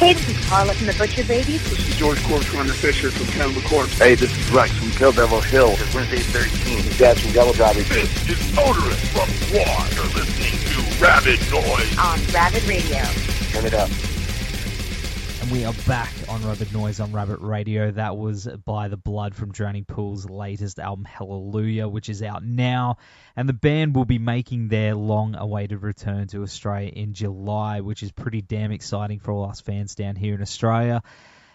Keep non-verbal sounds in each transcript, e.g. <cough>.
Hey, this is Carla from the Butcher Babies. This is George Corpsegrinder Fisher from Cannibal Corpse. Hey, this is Rex from Kill Devil Hill. It's Wednesday 13. This is Dez from DevilDriver. This is Oderus from GWAR. You're listening to Rabid Noise on Rabid Radio. Turn it up. We are back on Rabid Noise on Rabid Radio. That was by The Blood from Drowning Pool's latest album, Hallelujah, which is out now. And the band will be making their long awaited return to Australia in July, which is pretty damn exciting for all us fans down here in Australia.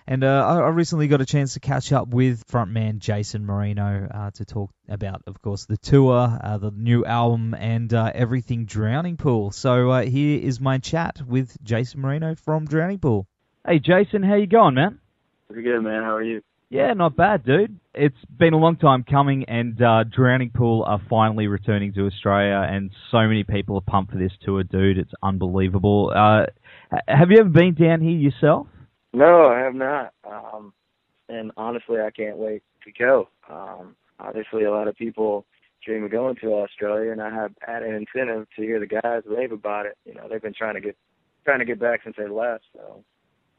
And uh, I recently got a chance to catch up with frontman Jasen Moreno uh, to talk about, of course, the tour, uh, the new album, and uh, everything Drowning Pool. So uh, here is my chat with Jasen Moreno from Drowning Pool. Hey, Jason, how you going, man? Pretty good, man. How are you? Yeah, not bad, dude. It's been a long time coming, and uh, Drowning Pool are finally returning to Australia, and so many people are pumped for this tour, dude. It's unbelievable. Uh, have you ever been down here yourself? No, I have not. Um, and honestly, I can't wait to go. Um, obviously, a lot of people dream of going to Australia, and I have added incentive to hear the guys rave about it. You know, they've been trying to get trying to get back since they left, so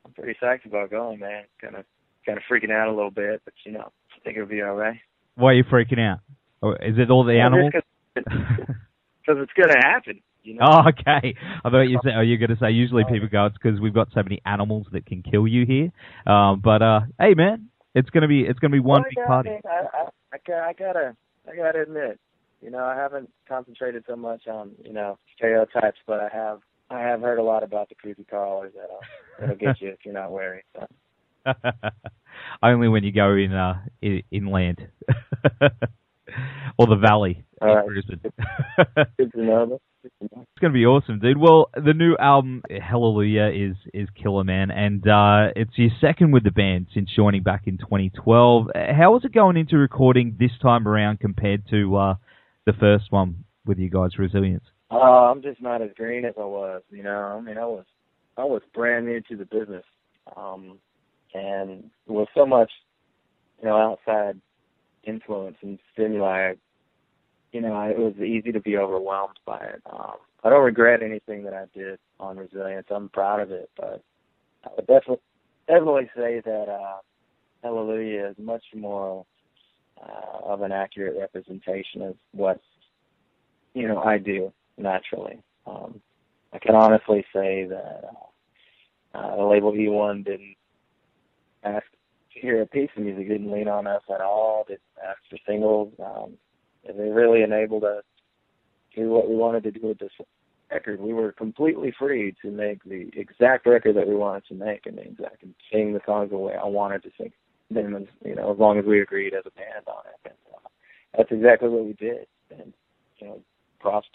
I'm pretty psyched about going, man. Kind of, kind of freaking out a little bit, but you know, I think it'll be all right. Why are you freaking out? Or is it all the Well, animals? Because <laughs> it's gonna happen. You know. Oh, okay. I thought you said, oh, you're going to say usually people go, it's because we've got so many animals that can kill you here. Um, but uh, hey, man, it's gonna be it's gonna be one Well, big party. I, I, I, I gotta, I gotta admit, you know, I haven't concentrated so much on, you know, stereotypes, but I have, I have heard a lot about the creepy crawlers that'll, that'll get you if you're not wary. So. <laughs> Only when you go in uh in, inland <laughs> or the valley All right. Good to know. that. Good to know. It's gonna be awesome, dude. Well, the new album Hallelujah is is killer, man, and uh, it's your second with the band since joining back in 2012. Uh, How was it going into recording this time around compared to uh, the first one with you guys, Resilience? Uh, I'm just not as green as I was. You know, I mean, I was, I was brand new to the business, um, and with so much, you know, outside influence and stimuli, you know, it was easy to be overwhelmed by it. Um, I don't regret anything that I did on resilience. I'm proud of it, but I would definitely, definitely say that uh, Hallelujah is much more uh, of an accurate representation of what you know I do naturally. Um, I can honestly say that uh, uh, the label E1 didn't ask to hear a piece of music, didn't lean on us at all, didn't ask for singles. Um, and they really enabled us to do what we wanted to do with this record. We were completely free to make the exact record that we wanted to make. Mean, I could sing the songs the way I wanted to sing them, you know, as long as we agreed as a band on it. And, uh, that's exactly what we did. And, you know, props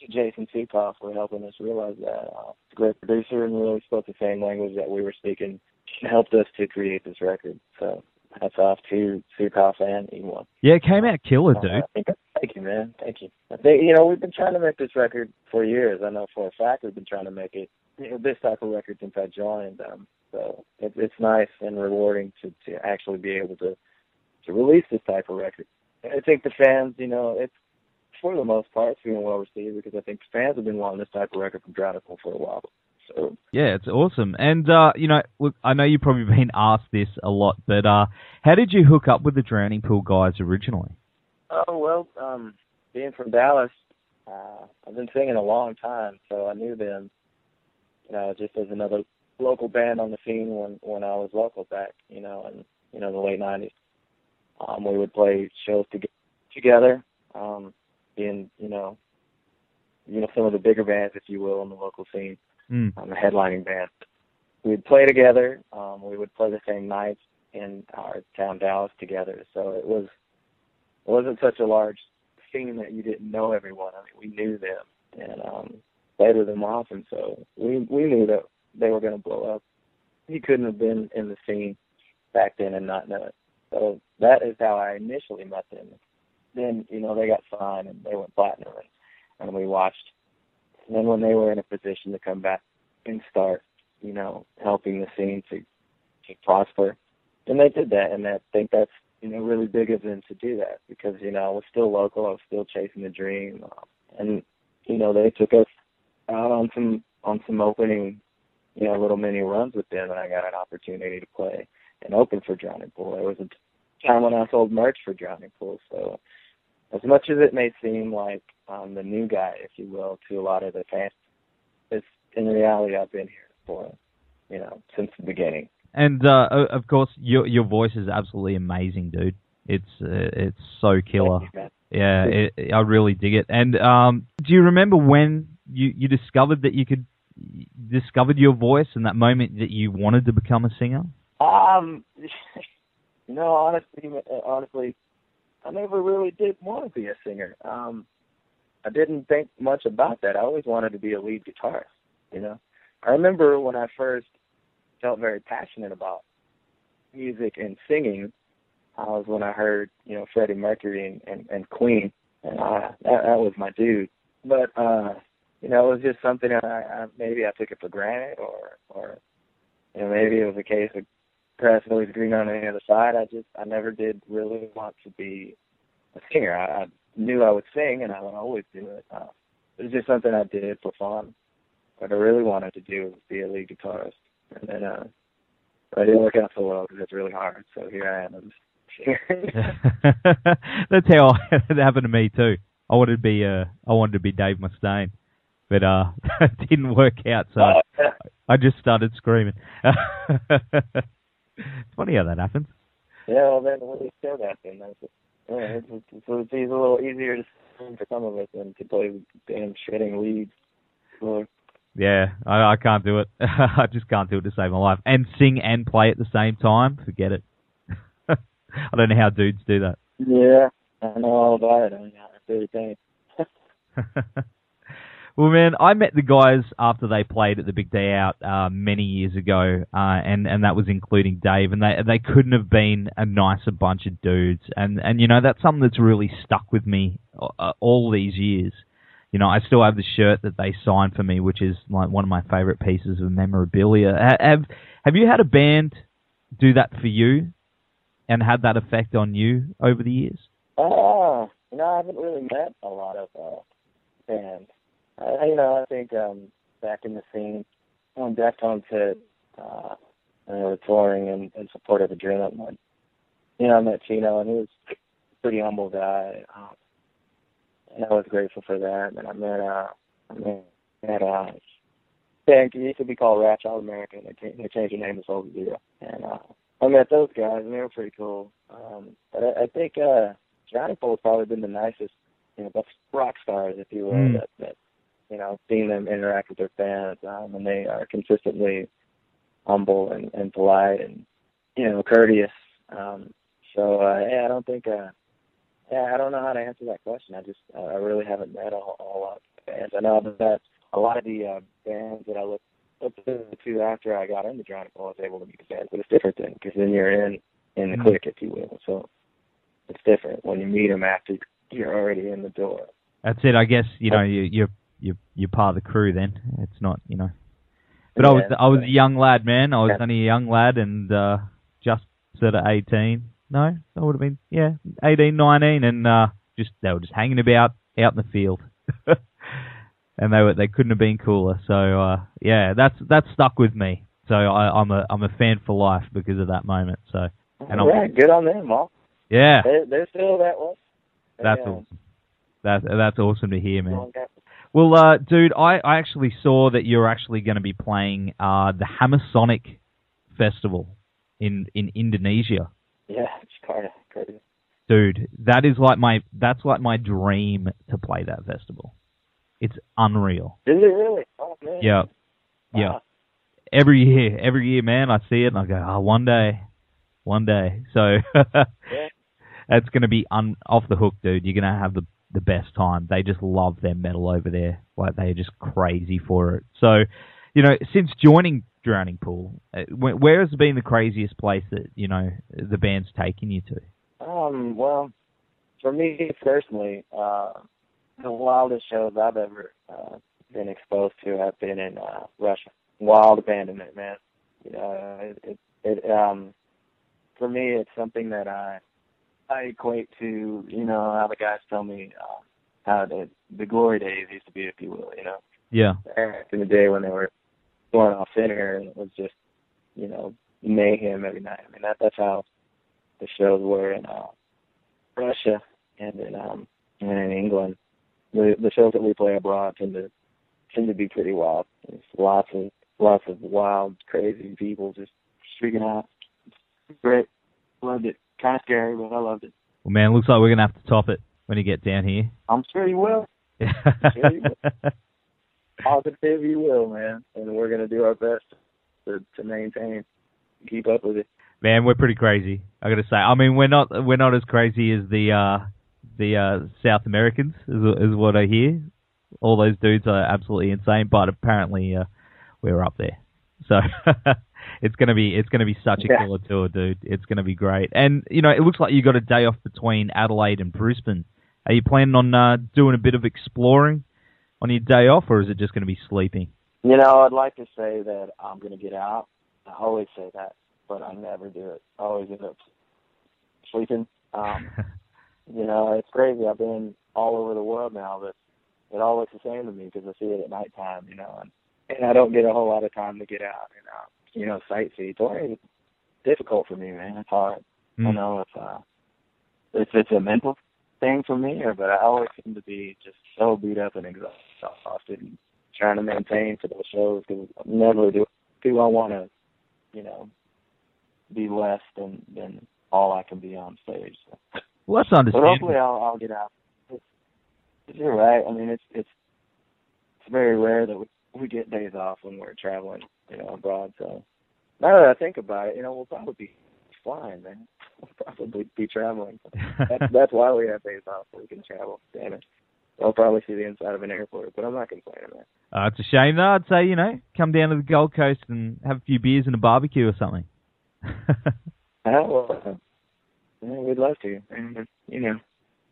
to Jason Suecof for helping us realize that. Uh, he's a great producer and really spoke the same language that we were speaking and helped us to create this record. So hats off to Sukoff and E1. Yeah, it came out killer, Uh, dude. Think, thank you, man. Thank you. I think you know we've been trying to make this record for years. I know for a fact we've been trying to make it you know, this type of record since I joined. Um, so it, it's nice and rewarding to to actually be able to to release this type of record. I think the fans, you know, it's for the most part it's being well received because I think fans have been wanting this type of record from Drowning Pool for a while. So Yeah, it's awesome. And uh, you know, look, I know you've probably <laughs> been asked this a lot, but uh, how did you hook up with the Drowning Pool guys originally? Oh well, um, being from Dallas, uh, I've been singing a long time, so I knew them, you know, just as another local band on the scene when when I was local back, you know, in you know the late '90s. Um, we would play shows to, together, um, in you know, you know some of the bigger bands, if you will, in the local scene. Mm. um, the headlining band. We'd play together. Um, we would play the same nights in our town, Dallas, together. So it was it wasn't such a large scene that you didn't know everyone. I mean, we knew them and um, played with them often. So we we knew that they were going to blow up he couldn't have been in the scene back then and not know it. So that is how I initially met them. Then you know they got signed and they went platinum, and, and we watched. And then when they were in a position to come back and start, you know, helping the scene to to prosper, and they did that. And I think that's you know really big of them to do that because you know I was still local, I was still chasing the dream, and you know they took us out on some on some opening, you know, little mini runs with them, and I got an opportunity to play and open for Drowning Pool. There was a time when I sold merch for Drowning Pool, so much as it may seem like um, the new guy, if you will, to a lot of the fans, it's in reality I've been here for, you know, since the beginning. And uh, of course, your your voice is absolutely amazing, dude. It's uh, it's so killer. You. Yeah, it, I really dig it. And um, do you remember when you you discovered that you could discovered your voice and that moment that you wanted to become a singer? Um, <laughs> no, honestly, honestly, I never really did want to be a singer. Um, I didn't think much about that. I always wanted to be a lead guitarist. You know, I remember when I first felt very passionate about music and singing. I was when I heard, you know, Freddie Mercury and, and, and Queen, and I, that, that was my dude. But uh, you know, it was just something I, I maybe I took it for granted, or or you know, maybe it was a case of is always green on the other side. I just I never did really want to be a singer. I, I knew I would sing, and I would always do it. Uh, it was just something I did for fun. What I really wanted to do was be a lead guitarist, and then uh, but it didn't work out so well because it's really hard. So here I am. I'm just <laughs> <laughs> That's how it <laughs> happened to me too. I wanted to be uh, I wanted to be Dave Mustaine, but uh, it didn't work out. So Oh, yeah. I just started screaming. It's funny how that happens. Yeah, well then when you say that, then that's it. Yeah, it's, it's, it's, it's a little easier to sing for some of us than to play damn shredding leads. So, Yeah, I, I can't do it. <laughs> I just can't do it to save my life. And sing and play at the same time, forget it. <laughs> I don't know how dudes do that. yeah, I know all about it. I mean, think. <laughs> well, man, I met the guys after they played at the Big Day Out uh, many years ago, uh, and and that was including Dave, and they they couldn't have been a nicer bunch of dudes, and and you know that's something that's really stuck with me uh, all these years. You know, I still have the shirt that they signed for me, which is like one of my favorite pieces of memorabilia. Have have you had a band do that for you, and had that effect on you over the years? Oh, you know, I haven't really met a lot of uh, bands. I, you know, I think um, back in the scene when Deftones hit, uh, and were touring in, in support of Adrenaline. And, you know, I met Chino, and he was a pretty humble guy. Um, and I was grateful for that. And I met, uh, I met, uh, band it used to be called Ratch All American. They, changed- they changed the name to Soldier Zero. And uh, I met those guys, and they were pretty cool. Um, but I, I think uh, Drowning Pool's probably been the nicest, you know, rock stars, if you will, Mm. that, that you know, seeing them interact with their fans, um, and they are consistently humble and, and polite and you know courteous. Um, so uh, yeah, I don't think. Uh, yeah, I don't know how to answer that question. I just uh, I really haven't met a, a whole lot of bands. I know that a lot of the uh, bands that I looked looked to after I got into Pool, I was able to meet the bands, but it's different then because then you're in in the Mhm. clique, if you will. So it's different when you meet them after you're already in the door. That's it. I guess you know you you're you're you're part of the crew. Then it's not you know. But I was Yeah. I was a young lad, man. I was Yeah. only a young lad and uh just sort of eighteen. No, I would have been yeah, eighteen, nineteen, and uh just they were just hanging about out in the field. <laughs> and they were they couldn't have been cooler. So uh yeah, that's that's stuck with me. So I, I'm a I'm a fan for life because of that moment. So And All I'm- good on them, Mark. yeah, They, they're still that way. that's Yeah. awesome. That that's awesome to hear, man. Well, uh, dude, I, I actually saw that you're actually going to be playing uh, the Hammersonic Festival in in Indonesia. Yeah, it's kind of crazy. Dude, that is like my that's like my dream to play that festival. It's unreal. Is it really? Oh man. Yeah, yeah. Wow. Every year, every year, man, I see it and I go, oh, one day, one day. So <laughs> that's going to be un- off the hook, dude. You're going to have the the best time. They just love their metal over there. Like they're just crazy for it. So, you know, since joining Drowning Pool? Uh, where, has been the craziest place that you know the band's taken you to? Um, well, for me personally, uh, the wildest shows I've ever uh, been exposed to have been in uh, Russia. Wild abandonment, man. You know, it, it, it um, for me, it's something that I I equate to, you know, how the guys tell me uh, how the the glory days used to be, if you will. You know, Yeah. back in the day when they were going off center and it was just, you know, mayhem every night. I mean, that that's how the shows were in uh, Russia and in um and in England. The the shows that we play abroad tend to tend to be pretty wild. There's lots of lots of wild, crazy people just freaking out. It's great. Loved it. Kind of scary, but I loved it. Well, man, looks like we're gonna have to top it when you get down here. I'm sure you will. <laughs> Sure you Positive you will, man. And we're gonna do our best to to maintain, keep up with it. man, we're pretty crazy. I gotta say. I mean, we're not we're not as crazy as the uh, the uh, South Americans, is, is what I hear. All those dudes are absolutely insane, but apparently uh, we're up there. So <laughs> it's gonna be it's gonna be such a Yeah. killer tour, dude. It's gonna be great. And you know, it looks like you got a day off between Adelaide and Brisbane. Are you planning on uh, doing a bit of exploring on your day off, or is it just gonna be sleeping? You know, I'd like to say that I'm gonna get out. I always say that, but I never do it. I always end up sleeping. Um, <laughs> you know, it's crazy. I've been all over the world now, but it all looks the same to me because I see it at nighttime. You know, and and I don't get a whole lot of time to get out and uh, you know sightsee. Touring is difficult for me, man. It's hard. I don't Mm. know if uh, if it's a mental thing for me, or but I always seem to be just so beat up and exhausted and trying to maintain for those shows because never do do I want to, you know, be less than than all I can be on stage. So. Well, that's But understandable. hopefully I'll I'll get out. It's, you're right. I mean, it's it's it's very rare that we we get days off when we're traveling, you know, abroad. So now that I think about it, you know, we'll probably be flying, man. We'll probably be traveling. That's <laughs> that's why we have days off so we can travel. Damn it. I'll probably see the inside of an airport, but I'm not complaining, man. Uh, it's a shame though. I'd say you know, come down to the Gold Coast and have a few beers and a barbecue or something. Oh, <laughs> well, uh, yeah, we'd love to. And, you know,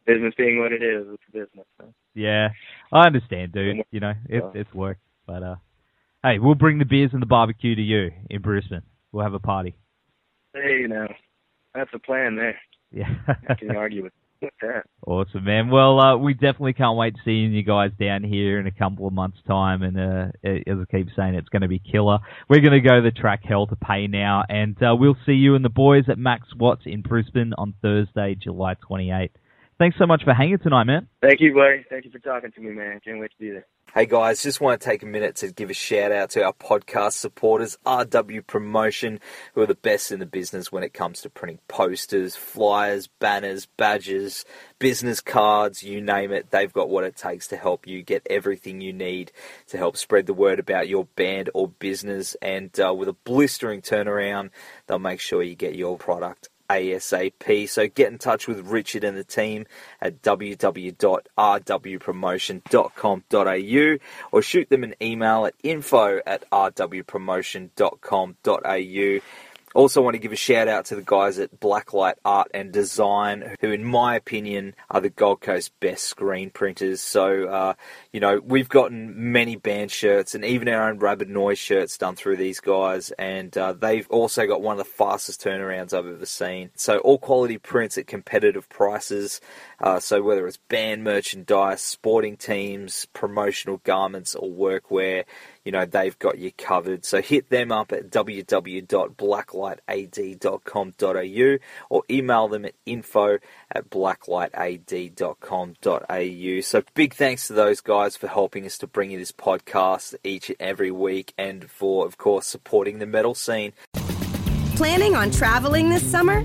business being what it is, it's business. So. yeah, I understand, dude. You know, it's it's work, but uh, hey, we'll bring the beers and the barbecue to you in Brisbane. We'll have a party. Hey, you know, that's a plan there. Yeah. I can argue with, <laughs> with that. Awesome, man. Well, uh, we definitely can't wait to seeing you guys down here in a couple of months' time. And uh, as I keep saying, it's going to be killer. We're going to go the track Hell to Pay now, and uh, we'll see you and the boys at Max Watts in Brisbane on Thursday, July 28th. Thanks so much for hanging tonight, man. Thank you, buddy. Thank you for talking to me, man. Can't wait to be there. Hey guys, just want to take a minute to give a shout out to our podcast supporters, RW Promotion, who are the best in the business when it comes to printing posters, flyers, banners, badges, business cards, you name it. They've got what it takes to help you get everything you need to help spread the word about your band or business. And uh, with a blistering turnaround, they'll make sure you get your product ASAP. So get in touch with Richard and the team at www.rwpromotion.com.au or shoot them an email at info at rwpromotion.com.au. Also, want to give a shout out to the guys at Blacklight Art and Design, who, in my opinion, are the Gold Coast best screen printers. So, uh, you know, we've gotten many band shirts and even our own Rabid Noise shirts done through these guys, and uh, they've also got one of the fastest turnarounds I've ever seen. So, all quality prints at competitive prices. Uh, so, whether it's band merchandise, sporting teams, promotional garments, or workwear, you know, they've got you covered. So hit them up at www.blacklightad.com.au or email them at info at blacklightad.com.au. So big thanks to those guys for helping us to bring you this podcast each and every week and for, of course, supporting the metal scene. Planning on traveling this summer?